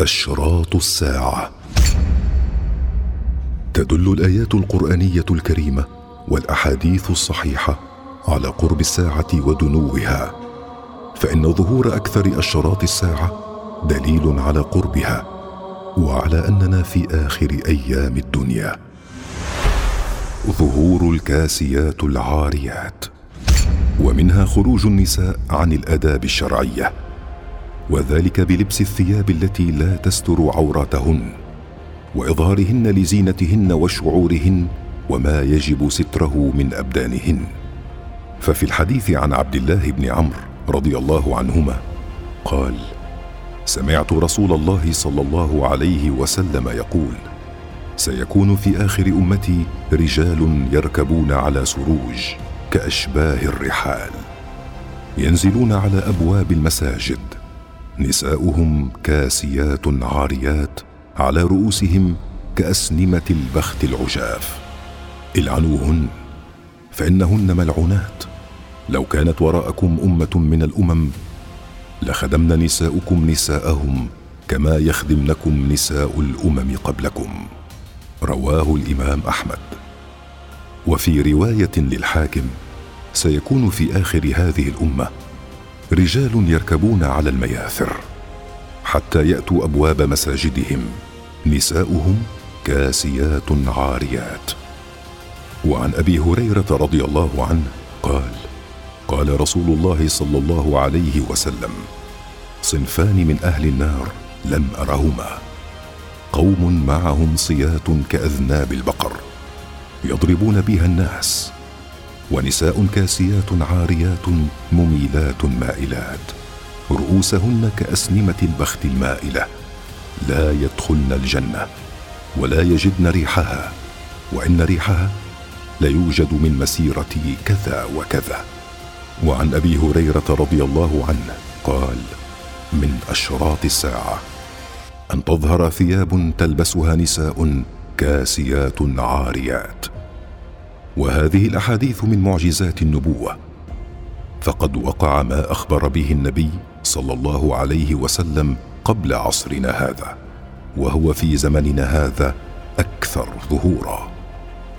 أشراط الساعة. تدل الآيات القرآنية الكريمة والأحاديث الصحيحة على قرب الساعة ودنوها. فإن ظهور أكثر أشراط الساعة دليل على قربها وعلى أننا في آخر أيام الدنيا. ظهور الكاسيات العاريات. ومنها خروج النساء عن الآداب الشرعية. وذلك بلبس الثياب التي لا تستر عوراتهن وإظهارهن لزينتهن وشعورهن وما يجب ستره من أبدانهن. ففي الحديث عن عبد الله بن عمرو رضي الله عنهما قال سمعت رسول الله صلى الله عليه وسلم يقول سيكون في آخر أمتي رجال يركبون على سروج كأشباه الرحال ينزلون على أبواب المساجد نساؤهم كاسيات عاريات على رؤوسهم كأسنمة البخت العجاف. العنوهن فإنهن ملعونات. لو كانت وراءكم أمة من الأمم لخدمن نساؤكم نساءهم كما يخدمنكم نساء الأمم قبلكم. رواه الإمام أحمد. وفي رواية للحاكم سيكون في آخر هذه الأمة رجال يركبون على المياثر حتى يأتوا أبواب مساجدهم. نساؤهم كاسيات عاريات. وعن أبي هريرة رضي الله عنه قال قال رسول الله صلى الله عليه وسلم صنفان من أهل النار لم أرهما. قوم معهم صيات كأذناب البقر يضربون بها الناس. ونساء كاسيات عاريات مميلات مائلات. رؤوسهن كأسنمة البخت المائلة. لا يدخلن الجنة ولا يجدن ريحها. وإن ريحها ليوجد من مسيرة كذا وكذا. وعن أبي هريرة رضي الله عنه قال من أشراط الساعة. أن تظهر ثياب تلبسها نساء كاسيات عاريات. وهذه الأحاديث من معجزات النبوة. فقد وقع ما أخبر به النبي صلى الله عليه وسلم قبل عصرنا هذا وهو في زمننا هذا أكثر ظهورا.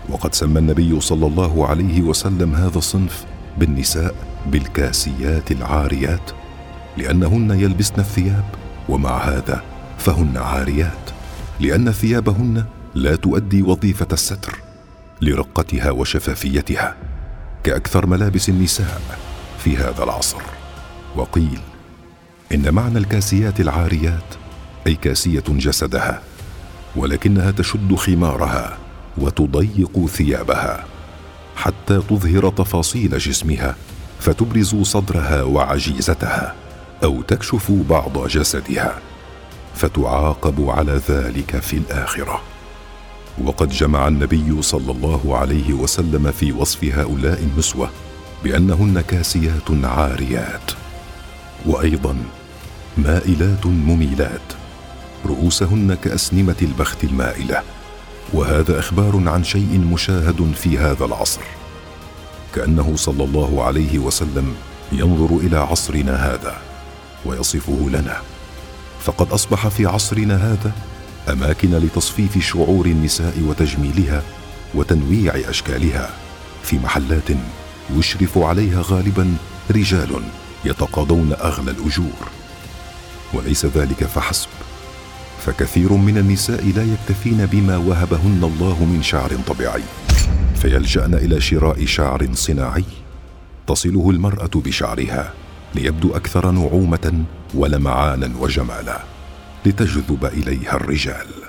وقد سمى النبي صلى الله عليه وسلم هذا الصنف بالنساء بالكاسيات العاريات لأنهن يلبسن الثياب ومع هذا فهن عاريات لأن ثيابهن لا تؤدي وظيفة الستر. لرقتها وشفافيتها كأكثر ملابس النساء في هذا العصر. وقيل إن معنى الكاسيات العاريات أي كاسية جسدها ولكنها تشد خمارها وتضيق ثيابها حتى تظهر تفاصيل جسمها فتبرز صدرها وعجيزتها أو تكشف بعض جسدها فتعاقب على ذلك في الآخرة. وقد جمع النبي صلى الله عليه وسلم في وصف هؤلاء النسوة بأنهن كاسيات عاريات وأيضا مائلات مميلات رؤوسهن كأسنمة البخت المائلة وهذا إخبار عن شيء مشاهد في هذا العصر كأنه صلى الله عليه وسلم ينظر إلى عصرنا هذا ويصفه لنا فقد أصبح في عصرنا هذا أماكن لتصفيف شعور النساء وتجميلها وتنويع أشكالها في محلات يشرف عليها غالبا رجال يتقاضون اغلى الأجور. وليس ذلك فحسب فكثير من النساء لا يكتفين بما وهبهن الله من شعر طبيعي فيلجأن إلى شراء شعر صناعي تصله المرأة بشعرها ليبدو أكثر نعومة ولمعانا وجمالا. لتجذب إليها الرجال.